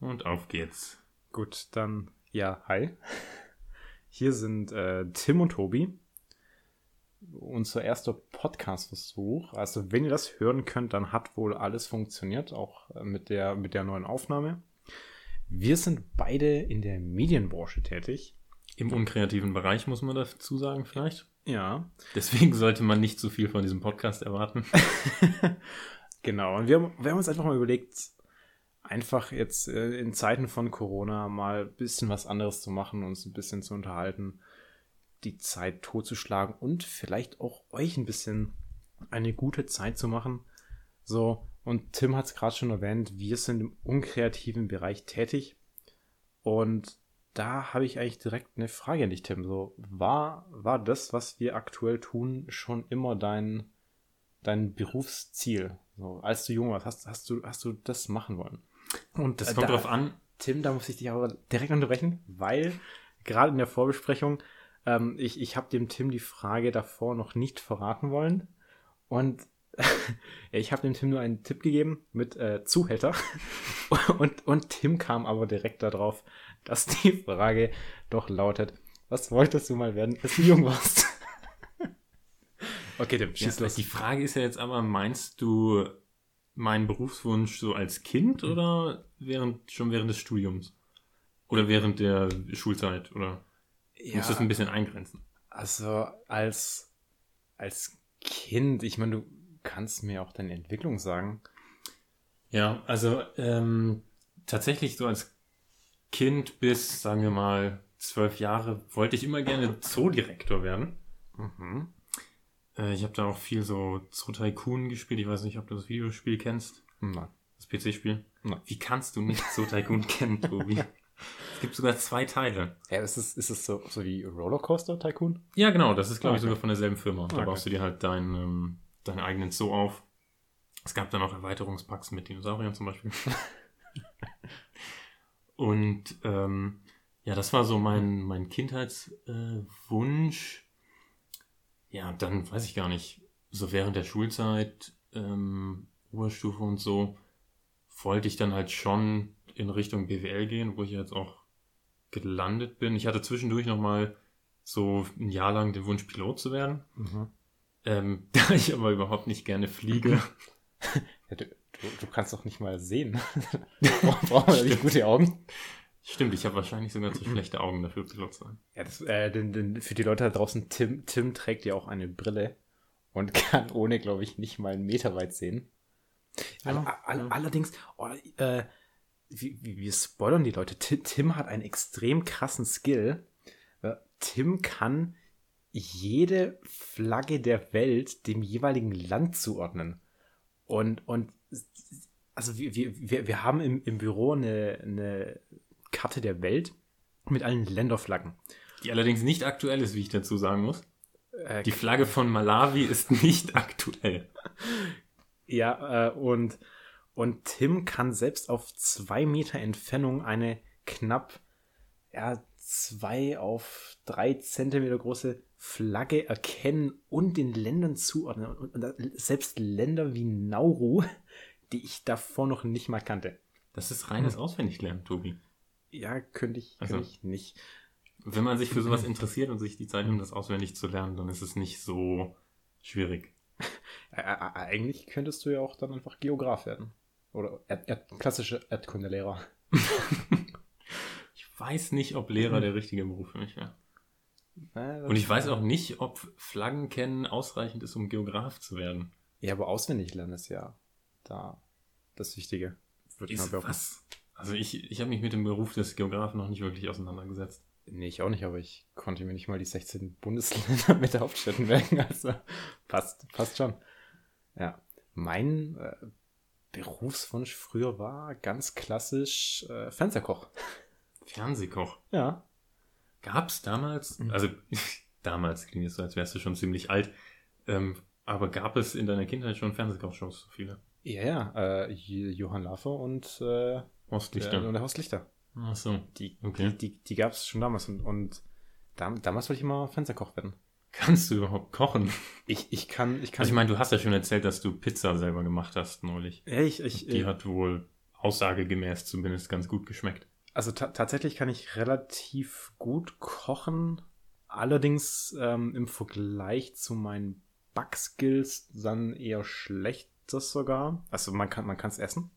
Und auf geht's. Gut, dann ja, hi. Hier sind äh, Tim und Tobi. Unser erster Podcast-Versuch. Also, wenn ihr das hören könnt, dann hat wohl alles funktioniert, auch äh, mit der, mit der neuen Aufnahme. Wir sind beide in der Medienbranche tätig. Im unkreativen Bereich muss man dazu sagen, vielleicht. Ja. Deswegen sollte man nicht zu viel von diesem Podcast erwarten. genau. Und wir, haben- wir haben uns einfach mal überlegt, einfach jetzt äh, in Zeiten von Corona mal ein bisschen was anderes zu machen, uns ein bisschen zu unterhalten, die Zeit totzuschlagen und vielleicht auch euch ein bisschen eine gute Zeit zu machen. So, und Tim hat es gerade schon erwähnt, wir sind im unkreativen Bereich tätig. Und da habe ich eigentlich direkt eine Frage an dich, Tim. So, war, war das, was wir aktuell tun, schon immer dein, dein Berufsziel? So, als du jung warst, hast, hast, du, hast du das machen wollen? Und Das äh, kommt da- drauf an. Tim, da muss ich dich aber direkt unterbrechen, weil gerade in der Vorbesprechung, ähm, ich, ich habe dem Tim die Frage davor noch nicht verraten wollen. Und ich habe dem Tim nur einen Tipp gegeben mit äh, Zuhälter. Und, und Tim kam aber direkt darauf, dass die Frage doch lautet, was wolltest du mal werden, als du jung warst? okay, Tim, schieß Ja, los. die Frage ist ja jetzt aber, meinst du meinen Berufswunsch so als Kind oder während, schon während des Studiums? Oder während der Schulzeit? Oder Ja. musst du das ein bisschen eingrenzen? Also als, als Kind, ich meine, du kannst mir auch deine Entwicklung sagen. Ja, also ähm, tatsächlich so als Kind bis, sagen wir mal, zwölf Jahre wollte ich immer gerne Zoodirektor werden. Mhm. Äh, ich habe da auch viel so Zoo Tycoon gespielt. Ich weiß nicht, ob du das Videospiel kennst, Nein. das PC-Spiel. Nein. Wie kannst du nicht Zoo Tycoon kennen, Tobi? Es gibt sogar zwei Teile. Ja, ist es, ist es so, so wie Rollercoaster Tycoon? Ja, genau, das ist, glaube ich, Okay. sogar von derselben Firma. Da Okay. baust du dir halt deinen, ähm, deinen eigenen Zoo auf. Es gab dann auch Erweiterungspacks mit Dinosauriern zum Beispiel. Und ähm, ja, das war so mein, mein Kindheitswunsch. Äh. Ja, dann weiß ich gar nicht. So während der Schulzeit, ähm, Oberstufe und so, wollte ich dann halt schon in Richtung BWL gehen, wo ich jetzt auch gelandet bin. Ich hatte zwischendurch nochmal so ein Jahr lang den Wunsch, Pilot zu werden. Mhm. Ähm, da ich aber überhaupt nicht gerne fliege. Ja, du, du, du kannst doch nicht mal sehen. Brauchen wir gute Augen? Stimmt, ich habe wahrscheinlich sogar zu schlechte Augen dafür, Pilot zu sein. Ja, das, äh, denn, denn für die Leute da draußen, Tim, Tim trägt ja auch eine Brille und kann ohne, glaube ich, nicht mal einen Meter weit sehen. Ja, all, all, ja. Allerdings, oh, äh, wie, wie, wir spoilern die Leute. Tim, Tim hat einen extrem krassen Skill. Äh, Tim kann jede Flagge der Welt dem jeweiligen Land zuordnen. Und, und also wir, wir, wir, wir haben im, im Büro eine, eine Karte der Welt mit allen Länderflaggen. Die allerdings nicht aktuell ist, wie ich dazu sagen muss. Äh, Die Flagge von Malawi ist nicht aktuell. Ja, äh, und, und Tim kann selbst auf zwei Meter Entfernung eine knapp ja, zwei auf drei Zentimeter große Flagge erkennen und den Ländern zuordnen. Und, und, und selbst Länder wie Nauru, die ich davor noch nicht mal kannte. Das ist reines Auswendiglernen, Tobi. Ja, könnte ich, Also. ich nicht. Wenn man sich für sowas interessiert und sich die Zeit nimmt, das auswendig zu lernen, dann ist es nicht so schwierig. Eigentlich könntest du ja auch dann einfach Geograf werden. Oder Erd Erd klassische Erdkundelehrer. Ich weiß nicht, ob Lehrer der richtige Beruf für mich wäre. Äh, Und ich weiß auch nicht, ob Flaggen kennen ausreichend ist, um Geograf zu werden. Ja, aber auswendig lernen ist ja da das Wichtige. Würde ich mal was? Also ich, ich habe mich mit dem Beruf des Geografen noch nicht wirklich auseinandergesetzt. Nee, ich auch nicht, aber ich konnte mir nicht mal die 16 Bundesländer mit der Hauptstädten merken. Also passt, passt schon. Ja. Mein äh, Berufswunsch früher war ganz klassisch äh, Fernsehkoch. Fernsehkoch. Ja. Gab's damals, Mhm. also damals klingt es so, als wärst du schon ziemlich alt, ähm, aber gab es in deiner Kindheit schon Fernsehkochshows so viele? Ja, ja. Äh, Johann Laffer und, äh, Ostlichter. der, und der Horst Lichter. Ach so. Die, Okay. die, die, die gab es schon damals. Und, und dam, damals wollte ich immer Fernsehkoch werden. Kannst du überhaupt kochen? Ich, ich kann, ich kann. Also ich meine, du hast ja schon erzählt, dass du Pizza selber gemacht hast neulich. ja, ich, ich, Die äh, hat wohl aussagegemäß zumindest ganz gut geschmeckt. Also tatsächlich kann ich relativ gut kochen. Allerdings ähm, im Vergleich zu meinen Backskills dann eher schlechtes sogar. Also man kann man kann es essen.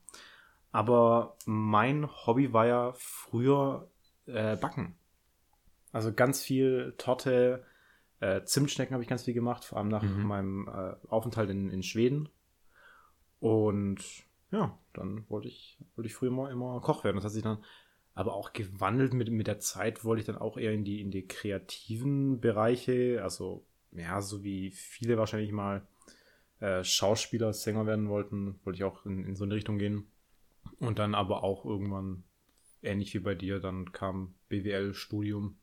Aber mein Hobby war ja früher äh, Backen. Also ganz viel Torte, äh, Zimtschnecken habe ich ganz viel gemacht, vor allem nach mhm. meinem äh, Aufenthalt in, in Schweden. Und ja, dann wollte ich, wollte ich früher immer, immer Koch werden. Das hat sich dann aber auch gewandelt mit, mit der Zeit, wollte ich dann auch eher in die, in die kreativen Bereiche, also ja, so wie viele wahrscheinlich mal äh, Schauspieler, Sänger werden wollten, wollte ich auch in, in so eine Richtung gehen. Und dann aber auch irgendwann, ähnlich wie bei dir, dann kam BWL-Studium.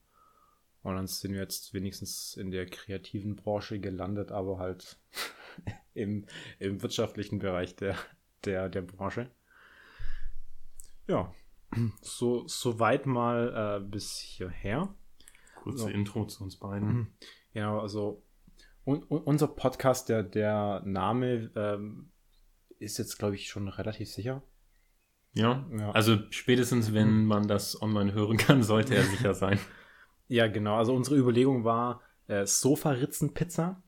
Und dann sind wir jetzt wenigstens in der kreativen Branche gelandet, aber halt im, im wirtschaftlichen Bereich der, der, der Branche. Ja, so, so weit mal äh, bis hierher. Kurze so. Intro zu uns beiden. Mhm. Genau, also un, un, unser Podcast, der, der Name ähm, ist jetzt, glaube ich, schon relativ sicher. Ja, ja, also spätestens, wenn mhm. man das online hören kann, sollte er sicher sein. Ja, genau. Also unsere Überlegung war äh, Sofa-Ritzen-Pizza.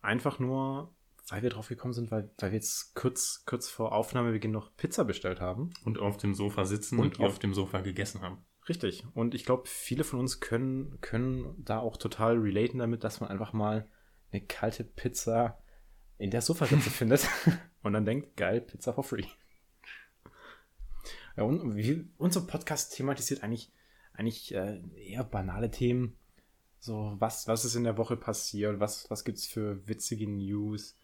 Einfach nur weil wir drauf gekommen sind, weil, weil wir jetzt kurz, kurz vor Aufnahmebeginn noch Pizza bestellt haben. Und auf dem Sofa sitzen und, und auf dem Sofa gegessen haben. Richtig. Und ich glaube, viele von uns können, können da auch total relaten damit, dass man einfach mal eine kalte Pizza in der Sofaritze findet und dann denkt, geil, Pizza for free. Ja, und wie, unser Podcast thematisiert eigentlich, eigentlich äh, eher banale Themen. So, was, was ist in der Woche passiert? Was, was gibt's für witzige News?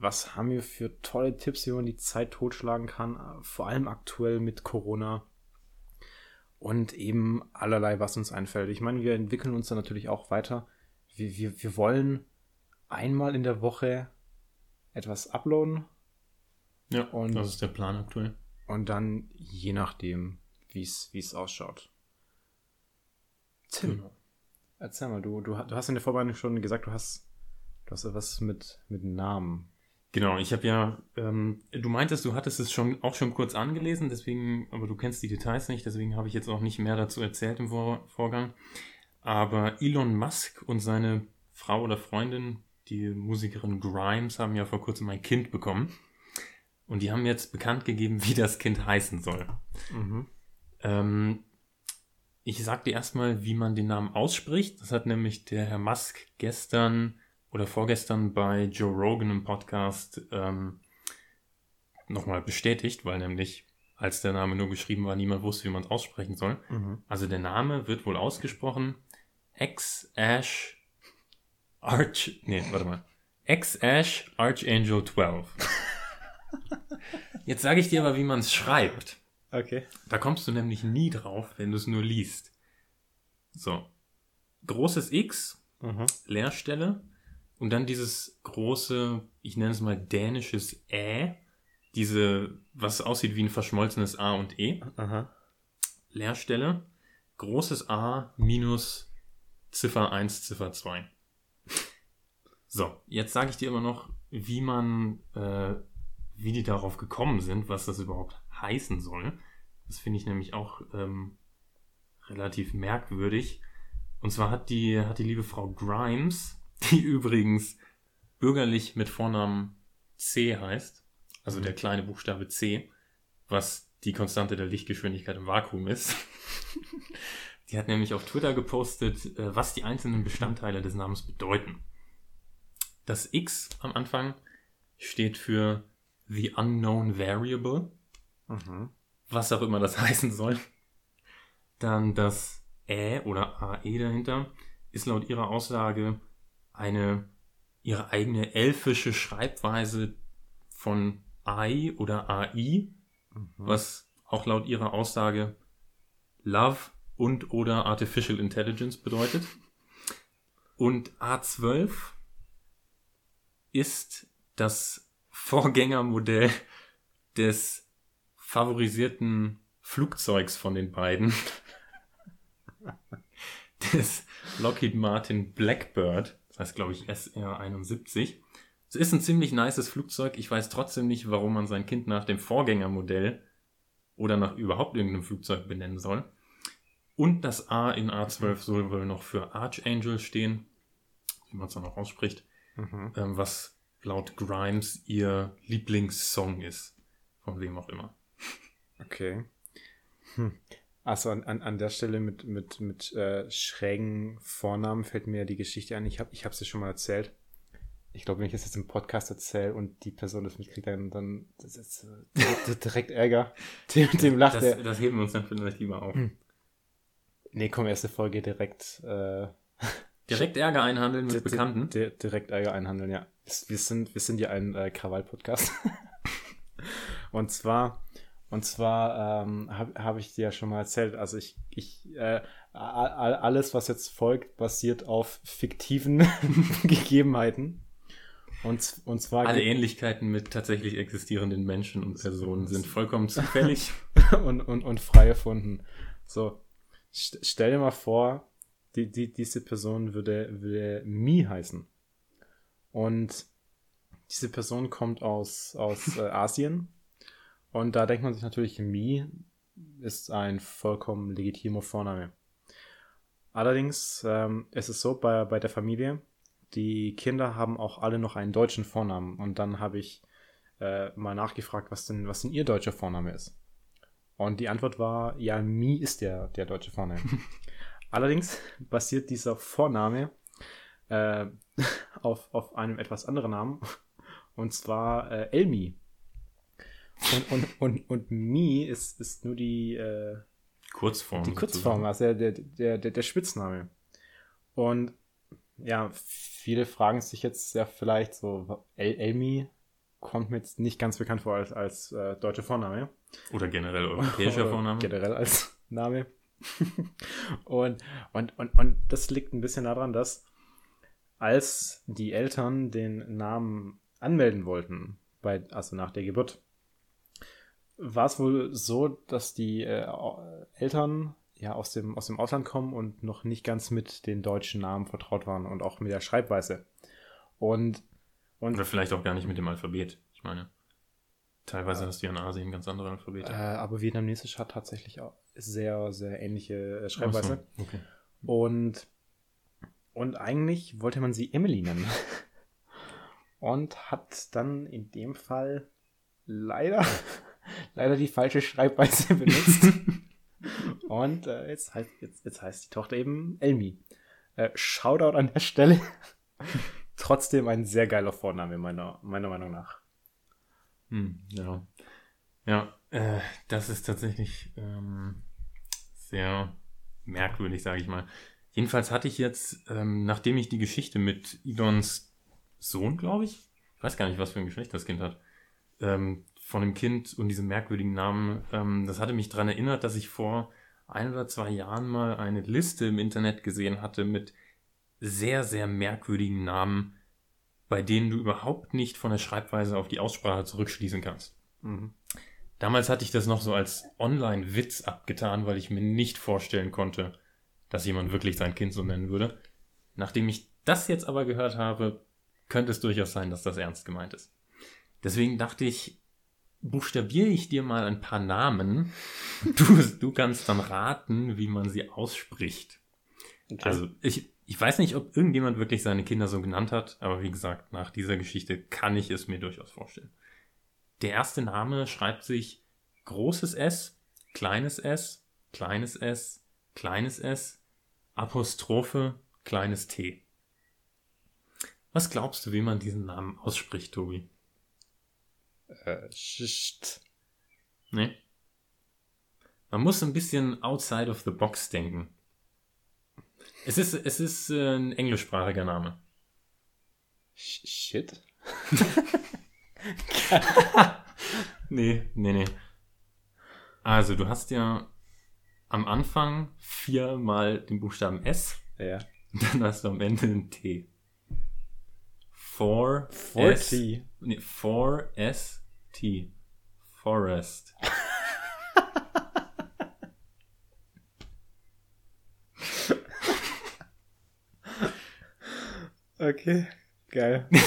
was haben wir für tolle Tipps, wie man die Zeit totschlagen kann, vor allem aktuell mit Corona und eben allerlei, was uns einfällt. Ich meine, wir entwickeln uns da natürlich auch weiter. Wir, wir, wir wollen einmal in der Woche etwas uploaden. Ja, und, das ist der Plan aktuell. Und dann je nachdem, wie es ausschaut. Tim, genau. erzähl mal, du, du, du hast in der Vorbereitung schon gesagt, du hast, du hast etwas mit, mit Namen. Genau, ich habe ja, ähm, du meintest, du hattest es schon auch schon kurz angelesen, deswegen, aber du kennst die Details nicht, deswegen habe ich jetzt auch nicht mehr dazu erzählt im Vor Vorgang. Aber Elon Musk und seine Frau oder Freundin, die Musikerin Grimes, haben ja vor kurzem ein Kind bekommen. Und die haben jetzt bekannt gegeben, wie das Kind heißen soll. Mhm. Ähm, ich sag dir erstmal, wie man den Namen ausspricht. Das hat nämlich der Herr Musk gestern oder vorgestern bei Joe Rogan im Podcast ähm, nochmal bestätigt, weil nämlich als der Name nur geschrieben war, niemand wusste, wie man es aussprechen soll. Mhm. Also der Name wird wohl ausgesprochen X Ash Arch, nee, warte mal. X Ash Archangel 12. Jetzt sage ich dir aber, wie man es schreibt. Okay. Da kommst du nämlich nie drauf, wenn du es nur liest. So. Großes X, mhm. Leerstelle, und dann dieses große, ich nenne es mal dänisches Ä, diese, was aussieht wie ein verschmolzenes A und E. Aha. Leerstelle, großes A minus Ziffer 1, Ziffer 2. So, jetzt sage ich dir immer noch, wie man, äh, wie die darauf gekommen sind, was das überhaupt heißen soll. Das finde ich nämlich auch ähm, relativ merkwürdig. Und zwar hat die, hat die liebe Frau Grimes die übrigens bürgerlich mit Vornamen C heißt, also mhm. der kleine Buchstabe C, was die Konstante der Lichtgeschwindigkeit im Vakuum ist. die hat nämlich auf Twitter gepostet, äh, was die einzelnen Bestandteile des Namens bedeuten. Das X am Anfang steht für The Unknown Variable, mhm. was auch immer das heißen soll. Dann das Ä oder AE dahinter ist laut ihrer Aussage eine ihre eigene elfische Schreibweise von AI oder AI, mhm. was auch laut ihrer Aussage Love und oder Artificial Intelligence bedeutet. Und A12 ist das Vorgängermodell des favorisierten Flugzeugs von den beiden. des Lockheed Martin Blackbird heißt glaube ich SR-71. Es ist ein ziemlich nices Flugzeug. Ich weiß trotzdem nicht, warum man sein Kind nach dem Vorgängermodell oder nach überhaupt irgendeinem Flugzeug benennen soll. Und das A in A12 soll wohl noch für Archangel stehen, wie man es dann auch ausspricht, Mhm. ähm, was laut Grimes ihr Lieblingssong ist. Von wem auch immer. Okay. Hm. Also an, an, an der Stelle mit, mit, mit äh, schrägen Vornamen fällt mir die Geschichte ein. Ich habe ich es ja schon mal erzählt. Ich glaube, wenn ich es jetzt im Podcast erzähle und die Person das mitkriegt, dann, dann das ist, äh, direkt, Ärger. Dem, dem lacht Das, er. das heben wir uns dann vielleicht lieber auf. Nee, komm, erste Folge direkt. Äh, Direkt Ärger einhandeln mit Bekannten. di- direkt Ärger einhandeln, ja. Wir sind, wir sind ja ein äh, Krawall-Podcast. und zwar, und zwar ähm, habe hab ich dir ja schon mal erzählt, also ich, ich äh, alles, was jetzt folgt, basiert auf fiktiven Gegebenheiten. Und, und zwar Alle Ähnlichkeiten mit tatsächlich existierenden Menschen und Personen sind vollkommen zufällig. und, und, und frei erfunden. So, st stell dir mal vor, die, die, diese Person würde, würde Mi heißen. Und diese Person kommt aus, aus äh, Asien. Und da denkt man sich natürlich, Mi ist ein vollkommen legitimer Vorname. Allerdings ähm, es ist so bei, bei der Familie, die Kinder haben auch alle noch einen deutschen Vornamen. Und dann habe ich äh, mal nachgefragt, was denn, was denn ihr deutscher Vorname ist. Und die Antwort war, ja, Mi ist der, der deutsche Vorname. Allerdings basiert dieser Vorname äh, auf, auf einem etwas anderen Namen. Und zwar äh, Elmi. Und, und, und, und Mi ist, ist nur die, äh, Kurzform. die Kurzform, also der, der, der, der, Spitzname. Und ja, viele fragen sich jetzt ja vielleicht so, El Elmi kommt mir jetzt nicht ganz bekannt vor als, als äh, deutsche Vorname. Oder generell europäischer Vorname. Generell als Name. und, und, und, und das liegt ein bisschen daran, dass als die Eltern den Namen anmelden wollten, bei, also nach der Geburt, war es wohl so, dass die äh, Eltern ja aus dem, aus dem Ausland kommen und noch nicht ganz mit den deutschen Namen vertraut waren und auch mit der Schreibweise. Und, und Oder vielleicht auch gar nicht mit dem Alphabet. Ich meine, teilweise hast du ja in Asien ganz andere äh, Alphabete. aber Vietnamesisch hat tatsächlich auch sehr, sehr ähnliche äh, Schreibweise. So, okay. Und, und eigentlich wollte man sie Emily nennen. Und hat dann in dem Fall leider, leider die falsche Schreibweise benutzt. Und äh, jetzt, heißt, jetzt, jetzt heißt die Tochter eben Elmi. Äh, Shoutout an der Stelle. Trotzdem ein sehr geiler Vorname, meiner, meiner Meinung nach. Hm, ja. Ja, äh, das ist tatsächlich ähm, sehr merkwürdig, sage ich mal. Jedenfalls hatte ich jetzt, ähm, nachdem ich die Geschichte mit Idons Sohn, glaube ich, ich weiß gar nicht, was für ein Geschlecht das Kind hat, ähm, von dem Kind und diesem merkwürdigen Namen, ähm, das hatte mich daran erinnert, dass ich vor ein oder zwei Jahren mal eine Liste im Internet gesehen hatte mit sehr, sehr merkwürdigen Namen, bei denen du überhaupt nicht von der Schreibweise auf die Aussprache zurückschließen kannst. Mhm. Damals hatte ich das noch so als Online-Witz abgetan, weil ich mir nicht vorstellen konnte, dass jemand wirklich sein Kind so nennen würde. Nachdem ich das jetzt aber gehört habe, könnte es durchaus sein, dass das ernst gemeint ist. Deswegen dachte ich, buchstabiere ich dir mal ein paar Namen. Du, du kannst dann raten, wie man sie ausspricht. Okay. Also ich, ich weiß nicht, ob irgendjemand wirklich seine Kinder so genannt hat, aber wie gesagt, nach dieser Geschichte kann ich es mir durchaus vorstellen. Der erste Name schreibt sich großes S, kleines s, kleines s, kleines s, Apostrophe, kleines t. Was glaubst du, wie man diesen Namen ausspricht, Tobi? äh, Scht. Ne? Man muss ein bisschen outside of the box denken. Es ist, es ist äh, ein englischsprachiger Name. Sh- Shit. Nee, nee, nee. Also, du hast ja am Anfang viermal den Buchstaben S, Ja. und dann hast du am Ende ein T. For, S, 40. nee, for S T. Forest. Okay, geil.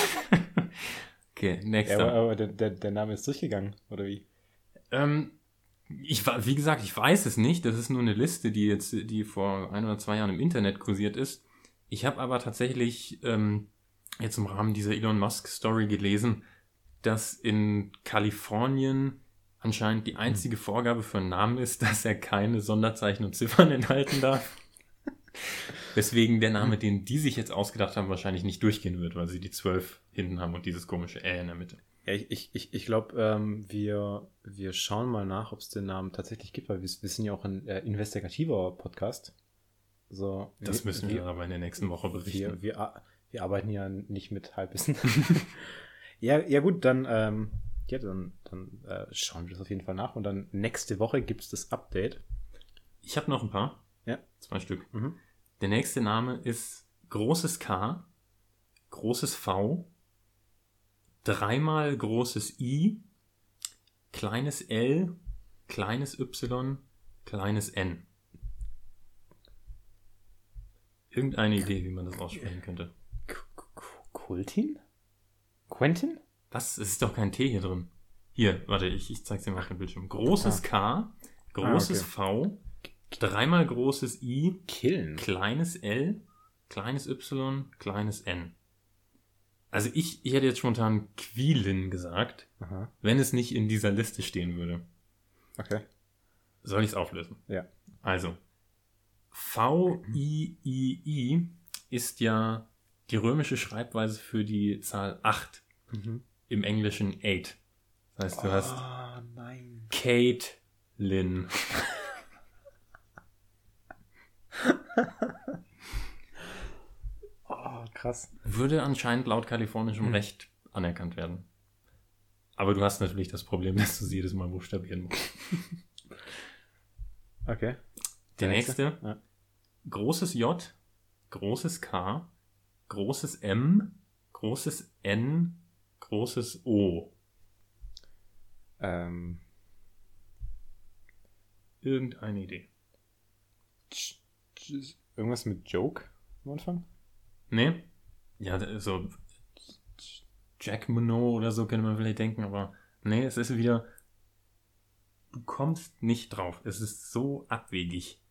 Okay, nächster. Ja, aber, aber der, der, der Name ist durchgegangen, oder wie? Ähm, Ich, wie gesagt, ich weiß es nicht. Das ist nur eine Liste, die jetzt, die vor ein oder zwei Jahren im Internet kursiert ist. Ich habe aber tatsächlich ähm, jetzt im Rahmen dieser Elon Musk Story gelesen, dass in Kalifornien anscheinend die einzige Vorgabe für einen Namen ist, dass er keine Sonderzeichen und Ziffern enthalten darf. Weswegen der Name, den die sich jetzt ausgedacht haben, wahrscheinlich nicht durchgehen wird, weil sie die 12 hinten haben und dieses komische Ä in der Mitte. Ja, ich ich, ich, glaube, ähm, wir, wir schauen mal nach, ob es den Namen tatsächlich gibt, weil wir, wir sind ja auch ein äh, investigativer Podcast. So, Das müssen wir aber in der nächsten Woche berichten. Wir, wir, wir arbeiten ja nicht mit Halbwissen. ja, ja gut, dann, ähm, ja, dann, dann äh, schauen wir das auf jeden Fall nach und dann nächste Woche gibt es das Update. Ich habe noch ein paar. Ja. Zwei Stück. Mhm. Der nächste Name ist großes K, großes V, dreimal großes I, kleines L, kleines Y, kleines N. Irgendeine Idee, wie man das aussprechen könnte. Kultin? Quentin? Was? Es ist doch kein T hier drin. Hier, warte, ich, ich zeig's dir mal auf dem Bildschirm. Großes K, großes Ah, V, dreimal großes I, Killen. kleines L, kleines Y, kleines N. Also ich, ich hätte jetzt spontan Quilin gesagt, Aha, wenn es nicht in dieser Liste stehen würde. okay. Soll ich es auflösen? Ja. Also, V-I-I-I ist ja die römische Schreibweise für die Zahl 8. Mhm. Im Englischen 8. Das heißt, du hast Ah, nein. Kate Lynn. Oh, krass. Würde anscheinend laut kalifornischem Hm. Recht anerkannt werden. Aber du hast natürlich das Problem, dass du sie jedes Mal buchstabieren musst. Okay. Der nächste. Ja. Großes J, großes K, großes M, großes N, großes O. Ähm, Irgendeine Idee. Irgendwas mit Joke am Anfang? Ne? Ja, so Jack Monod oder so könnte man vielleicht denken, aber nee, es ist wieder. Du kommst nicht drauf. Es ist so abwegig.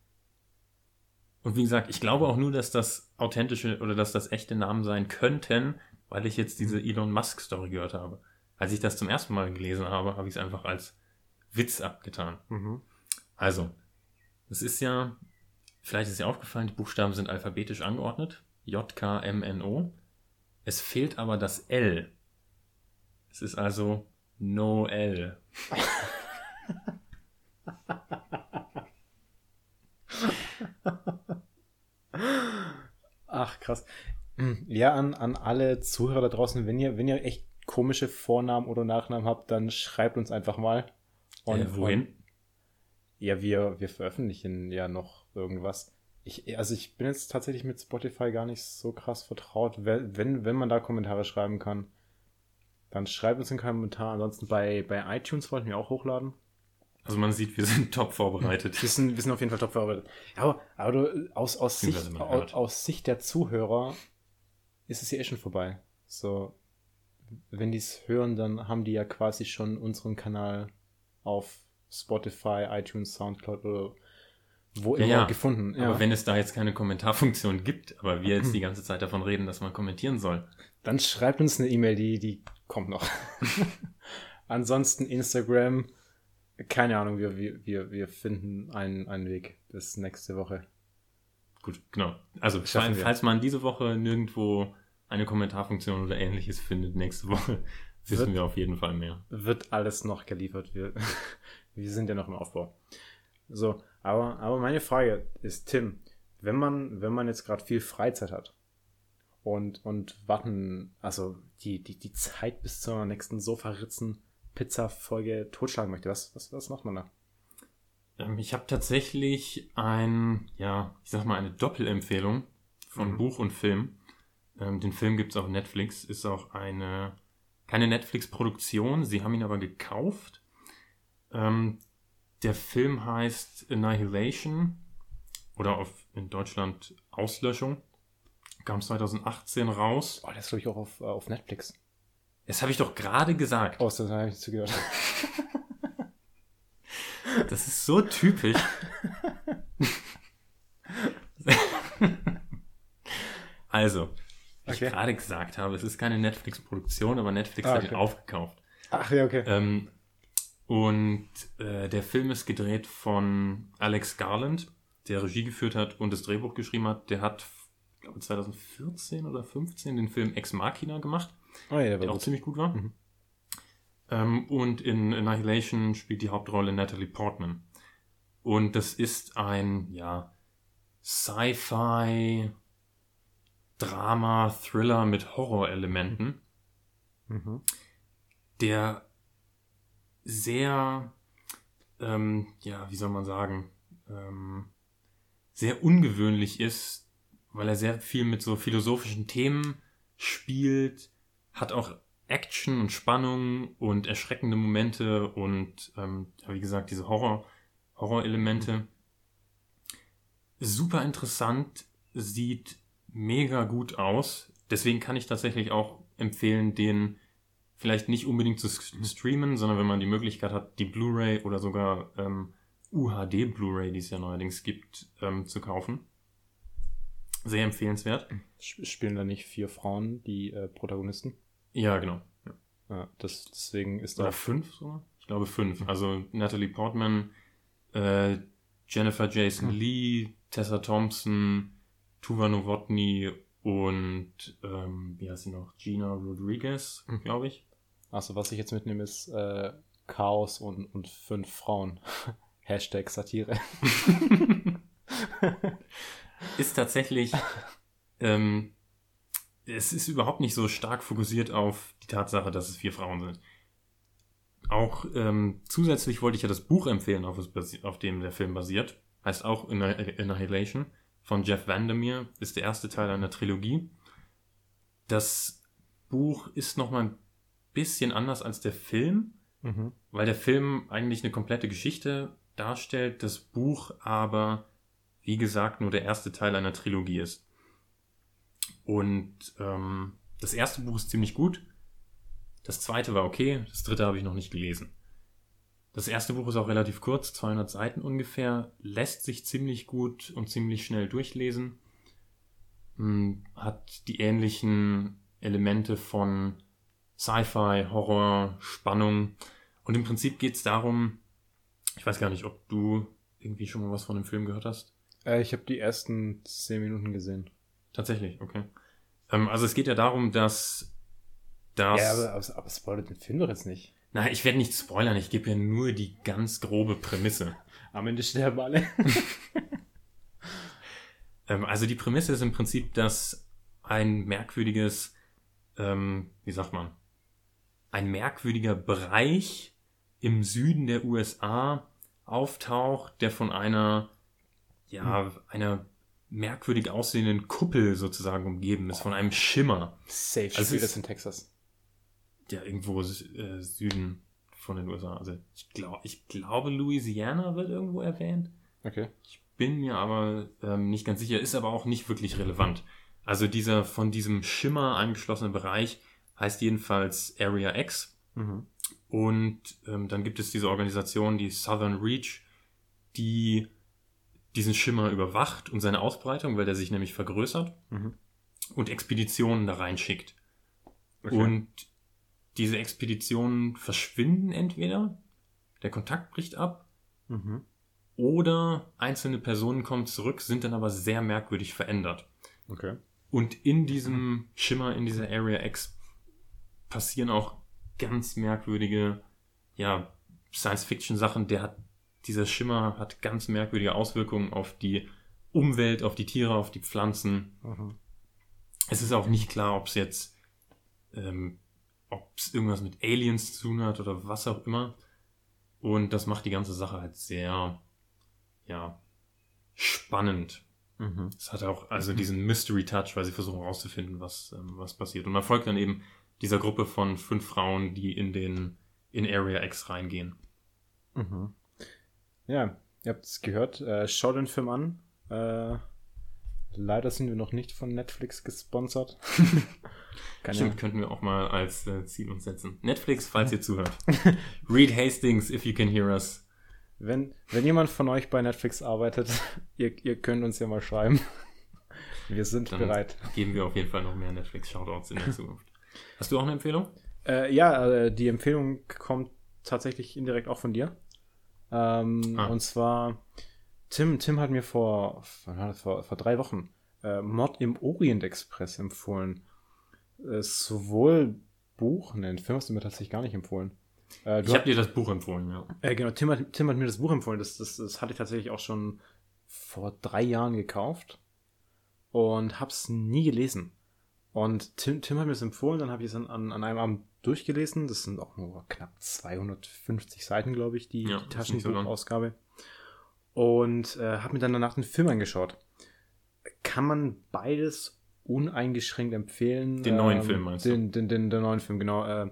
Und wie gesagt, ich glaube auch nur, dass das authentische oder dass das echte Namen sein könnten, weil ich jetzt diese Elon Musk Story gehört habe. Als ich das zum ersten Mal gelesen habe, habe ich es einfach als Witz abgetan. Mhm. Also, es ist ja, vielleicht ist dir aufgefallen, die Buchstaben sind alphabetisch angeordnet. J, K, M, N, O. Es fehlt aber das L. Es ist also No L. Ach, krass. Ja, an, an alle Zuhörer da draußen, wenn ihr, wenn ihr echt komische Vornamen oder Nachnamen habt, dann schreibt uns einfach mal. äh, wohin? Ja, wir, wir veröffentlichen ja noch irgendwas. Ich, also ich bin jetzt tatsächlich mit Spotify gar nicht so krass vertraut. Wenn, wenn man da Kommentare schreiben kann, dann schreibt uns einen Kommentar. Ansonsten bei, bei iTunes wollten wir auch hochladen. Also man sieht, wir sind top vorbereitet. Wir sind, wir sind auf jeden Fall top vorbereitet. Aber, aber du, aus, aus, Sicht, aus Sicht der Zuhörer ist es ja eh schon vorbei. So, wenn die es hören, dann haben die ja quasi schon unseren Kanal auf Spotify, iTunes, Soundcloud oder wo Ja, immer ja. gefunden. Aber wenn es da jetzt keine Kommentarfunktion gibt, aber wir jetzt die ganze Zeit davon reden, dass man kommentieren soll. Dann schreibt uns eine E-Mail, die, die kommt noch. Ansonsten Instagram, keine Ahnung, wir, wir, wir, finden einen, einen Weg bis nächste Woche. Gut, genau. Also, falls, falls man diese Woche nirgendwo eine Kommentarfunktion oder ähnliches findet, nächste Woche wissen Wird- wir auf jeden Fall mehr. wird alles noch geliefert. Wir, wir sind ja noch im Aufbau. So, aber, aber meine Frage ist, Tim, wenn man, wenn man jetzt gerade viel Freizeit hat und, und warten, also die, die, die Zeit bis zur nächsten Sofa-Ritzen-Pizza-Folge totschlagen möchte, was, was, was macht man da? Ähm, ich habe tatsächlich ein, ja, ich sag mal, eine Doppelempfehlung von Mhm. Buch und Film. Ähm, den Film gibt's auf Netflix, ist auch eine, keine Netflix-Produktion, sie haben ihn aber gekauft. Ähm, der Film heißt Annihilation oder auf, in Deutschland Auslöschung. Kam 2018 raus. Oh, das ist, glaube ich, auch auf, äh, auf Netflix. Das habe ich doch gerade gesagt. Oh, das habe ich nicht zugehört. Das ist so typisch. also, wie Okay. ich gerade gesagt habe, es ist keine Netflix-Produktion, aber Netflix Ah, hat okay. ihn aufgekauft. Ach ja, okay. Ähm, und äh, der Film ist gedreht von Alex Garland, der Regie geführt hat und das Drehbuch geschrieben hat. Der hat, ich glaube 2014 oder 15 den Film Ex Machina gemacht, oh ja, der der war auch gut. ziemlich gut war. Mhm. Ähm, und in Annihilation spielt die Hauptrolle Natalie Portman. Und das ist ein, ja, Sci-Fi, Drama, Thriller mit Horrorelementen Mhm. der sehr, ähm, ja, wie soll man sagen, ähm, sehr ungewöhnlich ist, weil er sehr viel mit so philosophischen Themen spielt, hat auch Action und Spannung und erschreckende Momente und, ähm, wie gesagt, diese Horror, Horrorelemente. Super interessant, sieht mega gut aus. Deswegen kann ich tatsächlich auch empfehlen, den vielleicht nicht unbedingt zu streamen, sondern wenn man die Möglichkeit hat, die Blu-ray oder sogar ähm, UHD Blu-ray, die es ja neuerdings gibt, ähm, zu kaufen. Sehr empfehlenswert. Sp- Spielen da nicht vier Frauen die äh, Protagonisten? Ja, genau. Ja. Ja, das, deswegen ist da. Oder fünf sogar? Ich glaube fünf. Also Natalie Portman, äh, Jennifer Jason Hm. Lee, Tessa Thompson, Tuva Novotny und ähm, wie heißt sie noch? Gina Rodriguez, Hm. glaube ich. Achso, was ich jetzt mitnehme, ist äh, Chaos und, und fünf Frauen. Hashtag Satire. ist tatsächlich, ähm, es ist überhaupt nicht so stark fokussiert auf die Tatsache, dass es vier Frauen sind. Auch ähm, zusätzlich wollte ich ja das Buch empfehlen, auf, auf dem der Film basiert. Heißt auch Anni- Annihilation von Jeff Vandermeer. Ist der erste Teil einer Trilogie. Das Buch ist nochmal ein bisschen anders als der Film Mhm. weil der Film eigentlich eine komplette Geschichte darstellt, das Buch aber, wie gesagt, nur der erste Teil einer Trilogie ist. Und ähm, das erste Buch ist ziemlich gut, das zweite war okay, das dritte habe ich noch nicht gelesen. Das erste Buch ist auch relativ kurz, 200 Seiten ungefähr, lässt sich ziemlich gut und ziemlich schnell durchlesen, Hm, hat die ähnlichen Elemente von Sci-Fi, Horror, Spannung. Und im Prinzip geht es darum, ich weiß gar nicht, ob du irgendwie schon mal was von dem Film gehört hast. Äh, ich habe die ersten zehn Minuten gesehen. Tatsächlich, okay. Ähm, also es geht ja darum, dass das. Ja, aber, aber, aber spoilert den Film doch jetzt nicht. Na, ich werde nicht spoilern, ich gebe ja nur die ganz grobe Prämisse. Am Ende sterben alle. Ähm, also die Prämisse ist im Prinzip, dass ein merkwürdiges, ähm, wie sagt man, ein merkwürdiger Bereich im Süden der USA auftaucht, der von einer, ja, einer merkwürdig aussehenden Kuppel sozusagen umgeben ist, von einem Schimmer, Safe Also spielt es- das in Texas. der irgendwo äh, Süden von den USA. Also ich, glaub, ich glaube, Louisiana wird irgendwo erwähnt. Okay. bin mir aber ähm, nicht ganz sicher, ist aber auch nicht wirklich relevant. Also dieser von diesem Schimmer angeschlossene Bereich heißt jedenfalls Area X. Mhm. Und ähm, dann gibt es diese Organisation, die Southern Reach, die diesen Schimmer überwacht und seine Ausbreitung, weil der sich nämlich vergrößert Mhm. und Expeditionen da reinschickt. Okay. Und diese Expeditionen verschwinden entweder, der Kontakt bricht ab, Mhm. oder einzelne Personen kommen zurück, sind dann aber sehr merkwürdig verändert. Okay. Und in diesem Schimmer, in dieser Area X passieren auch ganz merkwürdige, ja, Science-Fiction-Sachen. Der hat, dieser Schimmer hat ganz merkwürdige Auswirkungen auf die Umwelt, auf die Tiere, auf die Pflanzen. Mhm. Es ist auch nicht klar, ob es jetzt, ähm, ob es irgendwas mit Aliens zu tun hat oder was auch immer. Und das macht die ganze Sache halt sehr, ja, spannend. Mhm. Es hat auch also diesen Mystery Touch, weil sie versuchen herauszufinden, was, ähm, was passiert. Und man folgt dann eben dieser Gruppe von fünf Frauen, die in den in Area X reingehen. Mhm. Ja, ihr habt es gehört. Äh, schaut den Film an. Äh, leider sind wir noch nicht von Netflix gesponsert. Stimmt, könnten wir auch mal als äh, Ziel uns setzen. Netflix, falls ihr zuhört. Reed Hastings, if you can hear us. wenn, wenn jemand von euch bei Netflix arbeitet, ihr, ihr könnt uns ja mal schreiben. Wir sind Dann bereit. geben wir auf jeden Fall noch mehr Netflix-Shoutouts in der Zukunft. Hast du auch eine Empfehlung? Äh, ja, äh, die Empfehlung kommt tatsächlich indirekt auch von dir. Ähm, Ah. Und zwar, Tim, Tim hat mir vor, vor, vor drei Wochen äh, Mod im Orient Express empfohlen. Äh, sowohl Buch, ne, den Film hast du mir tatsächlich gar nicht empfohlen. Äh, Ich habe dir das Buch empfohlen, ja. Äh, genau, Tim hat, Tim hat mir das Buch empfohlen. Das, das, das hatte ich tatsächlich auch schon vor drei Jahren gekauft und hab's nie gelesen. Und Tim, Tim hat mir das empfohlen, dann habe ich es an, an, an einem Abend durchgelesen. Das sind auch nur knapp 250 Seiten, glaube ich, die, Ja, die so. Taschenbuchausgabe. und äh, habe mir dann danach den Film angeschaut. Kann man beides uneingeschränkt empfehlen? Den neuen Film meinst du? den, Den, den, den neuen Film, genau. Äh,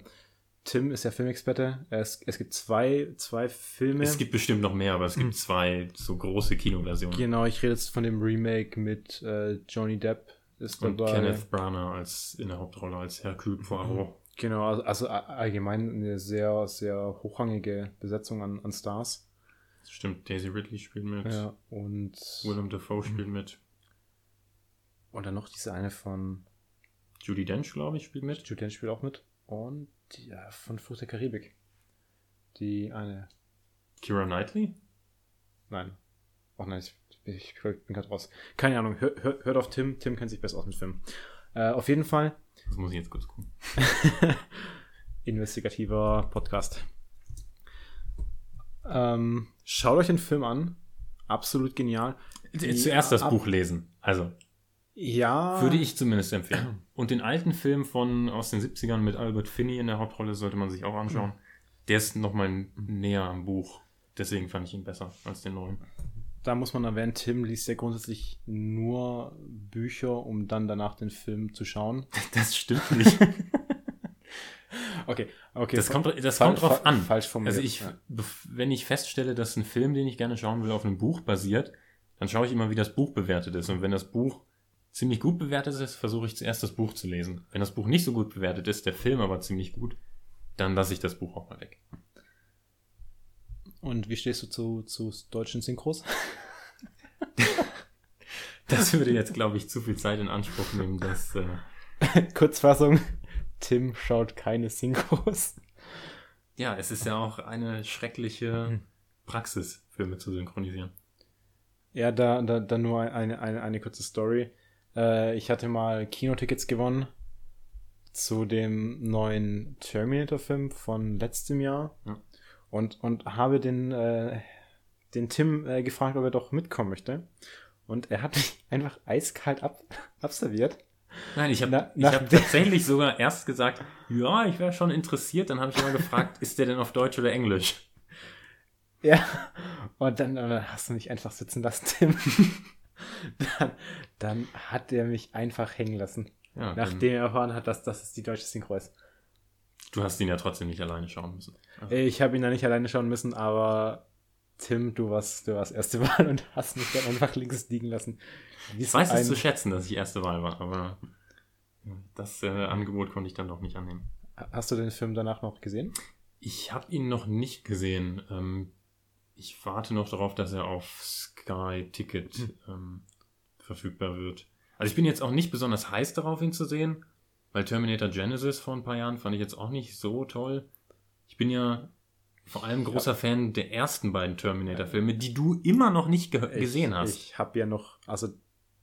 Tim ist ja Filmexperte. Es, es gibt zwei, zwei Filme. Es gibt bestimmt noch mehr, aber es gibt zwei so große Kinoversionen. Genau, ich rede jetzt von dem Remake mit äh, Johnny Depp ist Und dabei. Kenneth Branagh als in der Hauptrolle als Hercule Poirot. Genau, also, also allgemein eine sehr, sehr hochrangige Besetzung an, an Stars. Stimmt, Daisy Ridley spielt mit. Ja, und, Willem Dafoe spielt mit. und dann noch diese eine von Judy Dench, glaube ich, spielt mit. Julian spielt auch mit. Und ja, von Flucht der Karibik. Die eine. Kira Knightley? Nein. Ach nein, ich, ich, ich bin gerade raus. Keine Ahnung, hör, hör, hört auf Tim. Tim kennt sich besser aus mit Filmen. Äh, auf jeden Fall Das muss ich jetzt kurz gucken. investigativer Podcast. Ähm, schaut euch den Film an. Absolut genial. Zuerst das ab- Buch lesen. Also, Ja. würde ich zumindest empfehlen. Und den alten Film von aus den 70ern mit Albert Finney in der Hauptrolle sollte man sich auch anschauen. Der ist nochmal näher am Buch. Deswegen fand ich ihn besser als den neuen. Da muss man erwähnen, Tim liest ja grundsätzlich nur Bücher, um dann danach den Film zu schauen. Das stimmt nicht. Okay, okay. Das kommt, das Fall- kommt drauf fall- an. falsch formuliert, Also ich, ja. wenn ich feststelle, dass ein Film, den ich gerne schauen will, auf einem Buch basiert, dann schaue ich immer, wie das Buch bewertet ist. Und wenn das Buch ziemlich gut bewertet ist, versuche ich zuerst das Buch zu lesen. Wenn das Buch nicht so gut bewertet ist, der Film aber ziemlich gut, dann lasse ich das Buch auch mal weg. Und wie stehst du zu, zu deutschen Synchros? Das würde jetzt, glaube ich, zu viel Zeit in Anspruch nehmen, dass äh, Kurzfassung. Tim schaut keine Synchros. ja, es ist ja auch eine schreckliche Praxis, Filme zu synchronisieren. Ja, da, da, da nur eine, eine, eine kurze Story. Äh, ich hatte mal Kinotickets gewonnen zu dem neuen Terminator-Film von letztem Jahr Ja. Und, und habe den, äh, den Tim äh, gefragt, ob er doch mitkommen möchte. Und er hat mich einfach eiskalt ab, abserviert. Nein, ich habe Na- hab tatsächlich sogar erst gesagt, ja, ich wäre schon interessiert. Dann habe ich immer gefragt, ist der denn auf Deutsch oder Englisch? Ja, und dann, dann hast du mich einfach sitzen lassen, Tim. dann, dann hat er mich einfach hängen lassen, Ja, nachdem er erfahren hat, dass das die deutsche Synchro ist. Du hast ihn ja trotzdem nicht alleine schauen müssen. Also, Ich habe ihn da nicht alleine schauen müssen, aber Tim, du warst, du warst erste Wahl und hast mich dann einfach links liegen lassen. Wie ich weiß es zu schätzen, dass ich erste Wahl war, aber das äh, Angebot konnte ich dann doch nicht annehmen. Hast du den Film danach noch gesehen? Ich habe ihn noch nicht gesehen. Ähm, ich warte noch darauf, dass er auf Sky Ticket Hm. ähm, verfügbar wird. Also ich bin jetzt auch nicht besonders heiß darauf, ihn zu sehen, weil Terminator Genesis vor ein paar Jahren fand ich jetzt auch nicht so toll. Ich bin ja vor allem großer Fan der ersten beiden Terminator-Filme, die du immer noch nicht ge gesehen ich, hast. Ich habe ja noch, also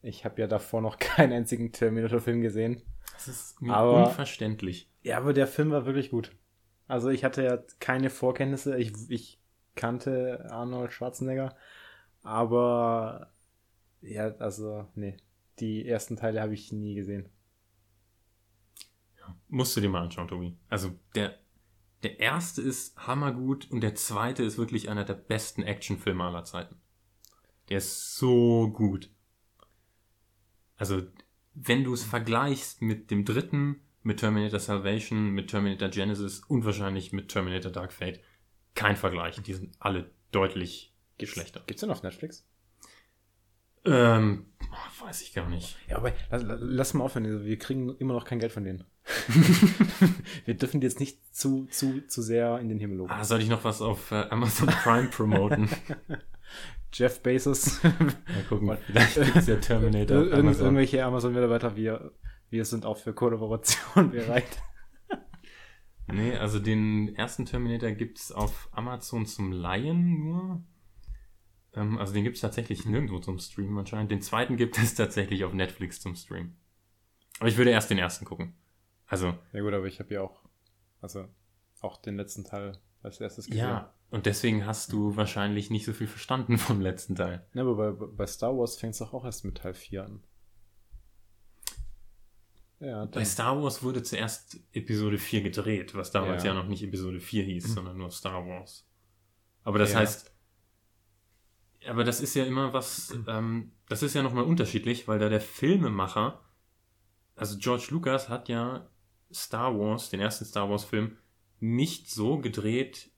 ich habe ja davor noch keinen einzigen Terminator-Film gesehen. das ist mir aber- unverständlich. Ja, aber der Film war wirklich gut. Also ich hatte ja keine Vorkenntnisse. Ich, ich kannte Arnold Schwarzenegger, aber ja, also nee, die ersten Teile habe ich nie gesehen. Musst du dir mal anschauen, Tobi. Also der, der erste ist hammergut und der zweite ist wirklich einer der besten Actionfilme aller Zeiten. Der ist so gut. Also, wenn du es vergleichst mit dem dritten, mit Terminator Salvation, mit Terminator Genesis und wahrscheinlich mit Terminator Dark Fate, kein Vergleich. Die sind alle deutlich schlechter. Gibt's den auf Netflix? Ähm, weiß ich gar nicht. Ja, aber lass, lass mal aufhören. Wir kriegen immer noch kein Geld von denen. wir dürfen jetzt nicht zu, zu, zu sehr in den Himmel loben. Ah, soll ich noch was auf äh, Amazon Prime promoten? Jeff Bezos. Mal gucken, vielleicht gibt es ja Terminator. Irgend, Amazon. irgendwelche Amazon-Mitarbeiter, wir, wir sind auch für Kollaboration bereit. Nee, also den ersten Terminator gibt's auf Amazon zum Leihen nur. Ähm, also den gibt's tatsächlich nirgendwo zum Streamen anscheinend. Den zweiten gibt es tatsächlich auf Netflix zum Streamen. Aber ich würde erst den ersten gucken. Also, Ja gut, aber ich habe ja auch, also auch den letzten Teil als erstes gesehen. ja. Und deswegen hast du wahrscheinlich nicht so viel verstanden vom letzten Teil. Ne, aber bei, bei Star Wars fängt es doch auch erst mit Teil 4 an. Ja, Bei Star Wars wurde zuerst Episode 4 gedreht, was damals ja, Ja. noch nicht Episode 4 hieß, sondern nur Star Wars. Aber das Ja. heißt, aber das ist ja immer was, ähm, das ist ja nochmal unterschiedlich, weil da der Filmemacher, also George Lucas hat ja Star Wars, den ersten Star Wars Film, nicht so gedreht,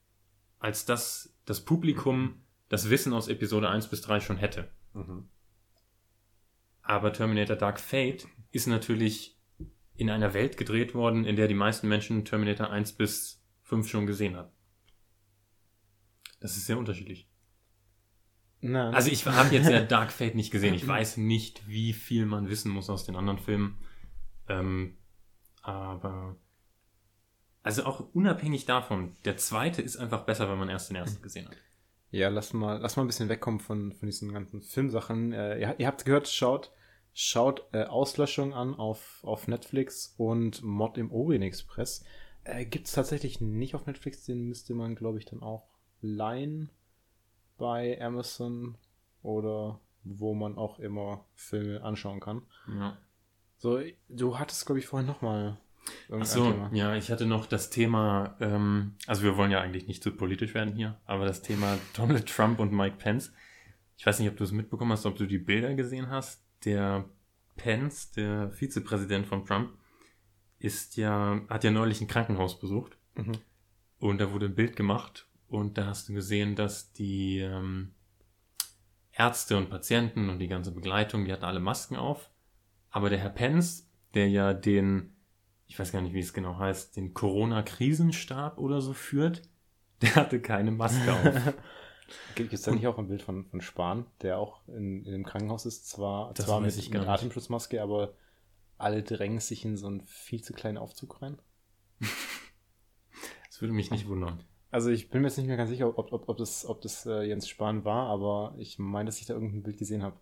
als dass das Publikum das Wissen aus Episode 1 bis 3 schon hätte. Mhm. Aber Terminator Dark Fate ist natürlich in einer Welt gedreht worden, in der die meisten Menschen Terminator 1 bis 5 schon gesehen haben. Das ist sehr unterschiedlich. Nein. Also ich habe jetzt ja Dark Fate nicht gesehen. Ich weiß nicht, wie viel man wissen muss aus den anderen Filmen. Ähm, aber also auch unabhängig davon, der zweite ist einfach besser, wenn man erst den ersten gesehen hat. Ja, lass mal, lass mal ein bisschen wegkommen von, von diesen ganzen Filmsachen. Äh, ihr, ihr habt gehört, schaut, schaut äh, Auslöschung an auf, auf Netflix und Mod im Orient Express. Äh, Gibt es tatsächlich nicht auf Netflix, den müsste man, glaube ich, dann auch leihen bei Amazon oder wo man auch immer Filme anschauen kann. Ja. So, du hattest, glaube ich, vorhin nochmal Ach irgendein so, Thema. ja, ich hatte noch das Thema, ähm, also wir wollen ja eigentlich nicht zu politisch werden hier, aber das Thema Donald Trump und Mike Pence. Ich weiß nicht, ob du es mitbekommen hast, ob du die Bilder gesehen hast. Der Pence, der Vizepräsident von Trump, ist ja, hat ja neulich ein Krankenhaus besucht Mhm. und da wurde ein Bild gemacht und da hast du gesehen, dass die ähm, Ärzte und Patienten und die ganze Begleitung, die hatten alle Masken auf. Aber der Herr Pence, der ja den, ich weiß gar nicht, wie es genau heißt, den Corona-Krisenstab oder so führt, der hatte keine Maske auf. Gibt es da nicht auch ein Bild von, von Spahn, der auch in, in dem Krankenhaus ist? Zwar, Das zwar mit, mit. Atemschutzmaske, aber alle drängen sich in so einen viel zu kleinen Aufzug rein. Das würde mich nicht wundern. Also ich bin mir jetzt nicht mehr ganz sicher, ob, ob, ob das, ob das äh, Jens Spahn war, aber ich meine, dass ich da irgendein Bild gesehen habe.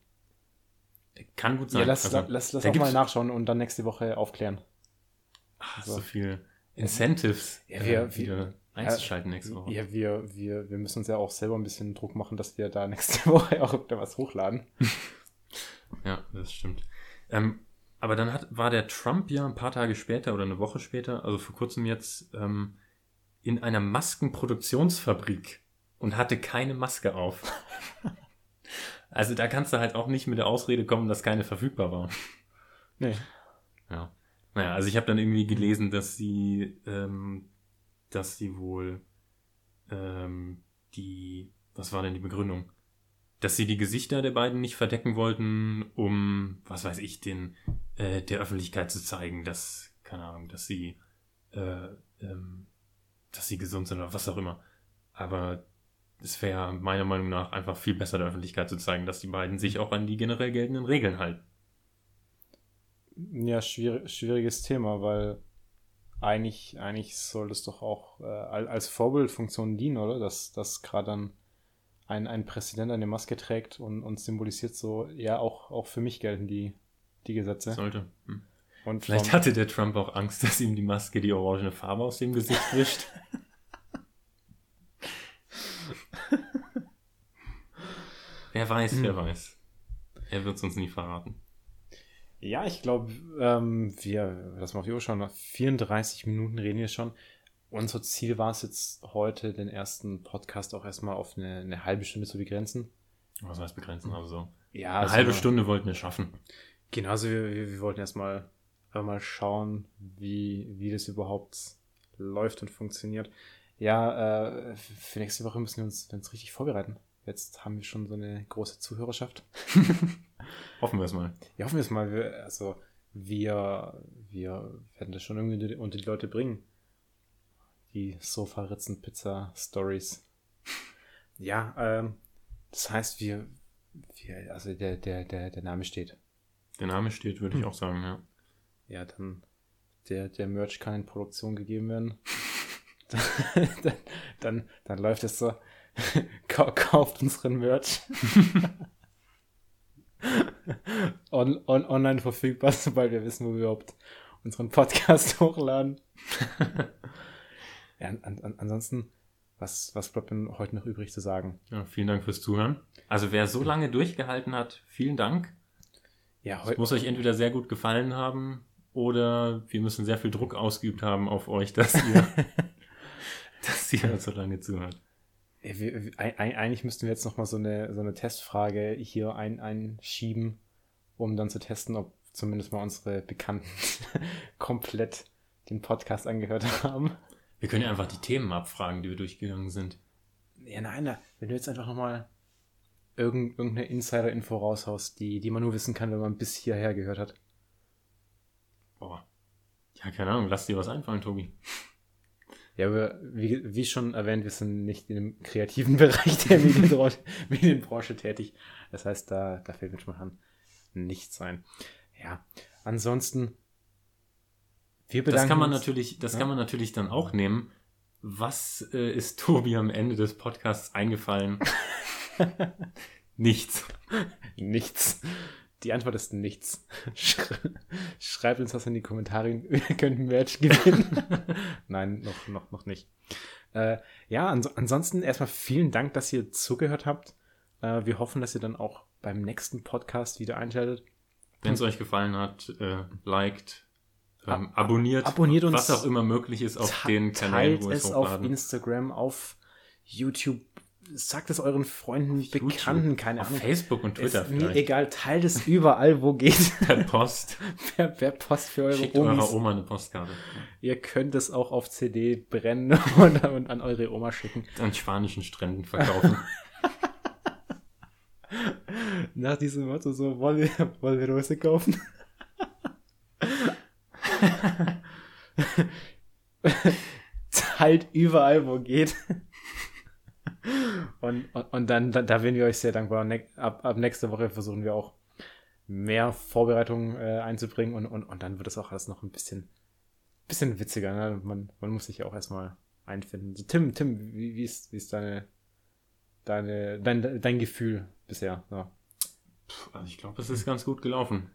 Kann gut sein. Ja, lass, Also, lass, lass da auch mal nachschauen und dann nächste Woche aufklären. Ah, So. so viel Incentives Ja, wir- äh, wieder einzuschalten nächste Woche. Ja, wir, wir, wir müssen uns ja auch selber ein bisschen Druck machen, dass wir da nächste Woche auch da was hochladen. Ja, das stimmt. Ähm, aber dann hat, war der Trump ja ein paar Tage später oder eine Woche später, also vor kurzem jetzt, ähm, in einer Maskenproduktionsfabrik und hatte keine Maske auf. also da kannst du halt auch nicht mit der Ausrede kommen, dass keine verfügbar war. Nee. Ja. Naja, also ich habe dann irgendwie gelesen, dass sie, ähm, dass sie wohl ähm, die, was war denn die Begründung? Dass sie die Gesichter der beiden nicht verdecken wollten, um, was weiß ich, den äh, der Öffentlichkeit zu zeigen, dass, keine Ahnung, dass sie, äh, ähm, dass sie gesund sind oder was auch immer. Aber es wäre meiner Meinung nach einfach viel besser der Öffentlichkeit zu zeigen, dass die beiden sich auch an die generell geltenden Regeln halten. Ja, schwierig, schwieriges Thema, weil eigentlich, eigentlich soll das doch auch äh, al- als Vorbildfunktion dienen, oder? Dass, dass gerade dann ein, ein Präsident eine Maske trägt und, und symbolisiert so, ja, auch, auch für mich gelten die, die Gesetze. Sollte. Hm. Und Vielleicht hatte der Trump auch Angst, dass ihm die Maske die orangene Farbe aus dem Gesicht wischt. wer weiß, wer weiß. Er wird es uns nie verraten. Ja, ich glaube, ähm, wir, lass mal auf die Uhr schauen, nach 34 Minuten reden wir schon. Unser Ziel war es jetzt heute, den ersten Podcast auch erstmal auf eine, eine halbe Stunde zu begrenzen. Was heißt begrenzen? Also so. Ja, Eine also halbe Stunde wollten wir schaffen. Genau, also wir, wir, wir wollten erstmal mal schauen, wie, wie das überhaupt läuft und funktioniert. Ja, äh, für nächste Woche müssen wir uns, uns richtig vorbereiten. Jetzt haben wir schon so eine große Zuhörerschaft. hoffen wir es mal. Ja, hoffen wir es mal. Wir, also, wir, wir werden das schon irgendwie unter die Leute bringen. Die Sofa-Ritzen-Pizza-Stories. Ja, ähm, das heißt, wir, wir, also der, der, der, der Name steht. Der Name steht, würde ich Hm. auch sagen, ja. Ja, dann der, der Merch kann in Produktion gegeben werden. dann, dann, dann läuft es so. Kau- Kauft unseren Merch. on, on, online verfügbar, sobald wir wissen, wo wir überhaupt unseren Podcast hochladen. ja, an, an, ansonsten, was, was bleibt denn heute noch übrig zu sagen? ja. Vielen Dank fürs Zuhören. Also wer so lange durchgehalten hat, vielen Dank. Ja, Es heute. muss euch entweder sehr gut gefallen haben oder wir müssen sehr viel Druck ausgeübt haben auf euch, dass ihr, dass ihr so lange zuhört. Wir, eigentlich müssten wir jetzt noch mal so eine, so eine Testfrage hier ein, einschieben, um dann zu testen, ob zumindest mal unsere Bekannten komplett den Podcast angehört haben. Wir können ja einfach die Themen abfragen, die wir durchgegangen sind. Ja, nein, wenn du jetzt einfach noch mal irgend, irgendeine Insider-Info raushaust, die, die man nur wissen kann, wenn man bis hierher gehört hat. Boah. Ja, keine Ahnung, lass dir was einfallen, Tobi. Ja, aber wie, wie schon erwähnt, wir sind nicht in dem kreativen Bereich der Medienbranche, Medienbranche tätig. Das heißt, da, da fällt mir spontan nichts ein. Ja, ansonsten, wir Das bedanken kann man uns. natürlich, das Ja. kann man natürlich dann auch nehmen. Was äh, ist Tobi am Ende des Podcasts eingefallen? Nichts. Nichts. Die Antwort ist nichts. Sch- Schreibt uns das in die Kommentare. Wir könnten Merch gewinnen. Nein, noch, noch, noch nicht. Äh, ja, ans ansonsten erstmal vielen Dank, dass ihr zugehört habt. Äh, wir hoffen, dass ihr dann auch beim nächsten Podcast wieder einschaltet. Wenn es euch gefallen hat, äh, liked, ähm, abonniert, abonniert uns. was auch immer möglich ist auf den Kanälen, Teilt wo es es auf. Instagram, auf YouTube. Sagt es euren Freunden, YouTube, Bekannten, keine auf Ahnung. Facebook und Twitter Ist mir vielleicht. egal, teilt es überall, wo geht. Per Post. wer, wer Post für eure Schickt Omis. eurer Oma eine Postkarte. Ihr könnt es auch auf CD brennen und, und an eure Oma schicken. An spanischen Stränden verkaufen. Nach diesem Motto so, wollen wir, wollen wir Rose kaufen? Teilt überall, wo geht. Und, und, und dann, da, da wären wir euch sehr dankbar. Ne, ab, ab nächste Woche versuchen wir auch mehr Vorbereitungen äh, einzubringen und, und, und dann wird es auch alles noch ein bisschen, bisschen witziger. Ne? Man, man muss sich ja auch erstmal einfinden. So, Tim, Tim, wie, wie, ist, wie ist deine, deine, dein, dein Gefühl bisher? Ja. Also ich glaube, es ist ganz gut gelaufen.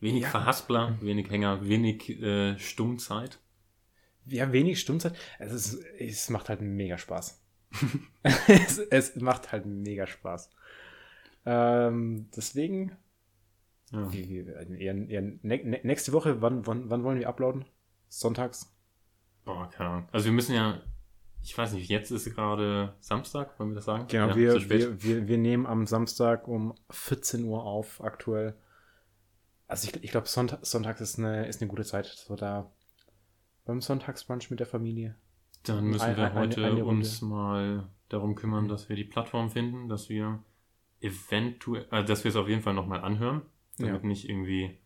Wenig Ja. Verhaspler, wenig Hänger, wenig äh, Stummzeit. Ja, wenig Stummzeit. Es, ist, es macht halt mega Spaß. es, es macht halt mega Spaß. Ähm, deswegen, Ja. wie, wie, eher, eher ne, ne, nächste Woche, wann, wann, wann wollen wir uploaden? Sonntags? Boah, keine Ahnung. Also wir müssen ja, ich weiß nicht, jetzt ist gerade Samstag, wollen wir das sagen? Genau, ja, wir, wir, wir, wir nehmen am Samstag um 14 Uhr auf, aktuell. Also ich, ich glaube, Sonntag, Sonntags ist eine, ist eine gute Zeit. So da beim Sonntagsbrunch mit der Familie. Dann müssen Ein- wir heute eine- eine uns mal darum kümmern, dass wir die Plattform finden, dass wir eventuell, äh, dass wir es auf jeden Fall nochmal anhören, damit Ja. nicht irgendwie,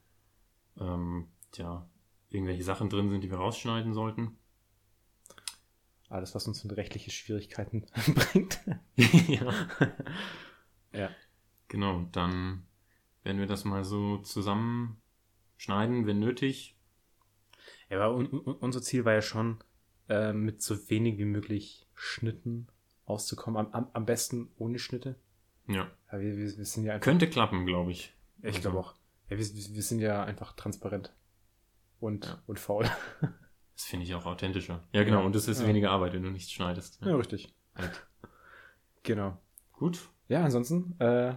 ähm, ja, irgendwelche Sachen drin sind, die wir rausschneiden sollten. Alles, was uns in rechtliche Schwierigkeiten bringt. ja. Ja. Genau, dann werden wir das mal so zusammenschneiden, wenn nötig. Ja, aber un, un, unser Ziel war ja schon, äh, mit so wenig wie möglich Schnitten auszukommen. Am, am, am besten ohne Schnitte. Ja. Ja, wir, wir, wir sind ja einfach. Könnte klappen, glaube ich. ich Also, glaube auch. Ja, wir, wir sind ja einfach transparent. Und, Ja. und faul. Das finde ich auch authentischer. Ja, genau. Und es ist Ja. weniger Arbeit, wenn du nichts schneidest. Ja, richtig. Halt. Genau. Gut. Ja, ansonsten, äh,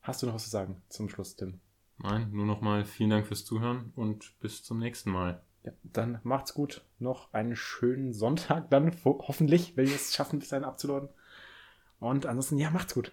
hast du noch was zu sagen zum Schluss, Tim? Nein, nur nochmal vielen Dank fürs Zuhören und bis zum nächsten Mal. Ja, dann macht's gut. Noch einen schönen Sonntag dann, ho hoffentlich, wenn wir es schaffen, bis dahin abzuladen. Und ansonsten, ja, macht's gut.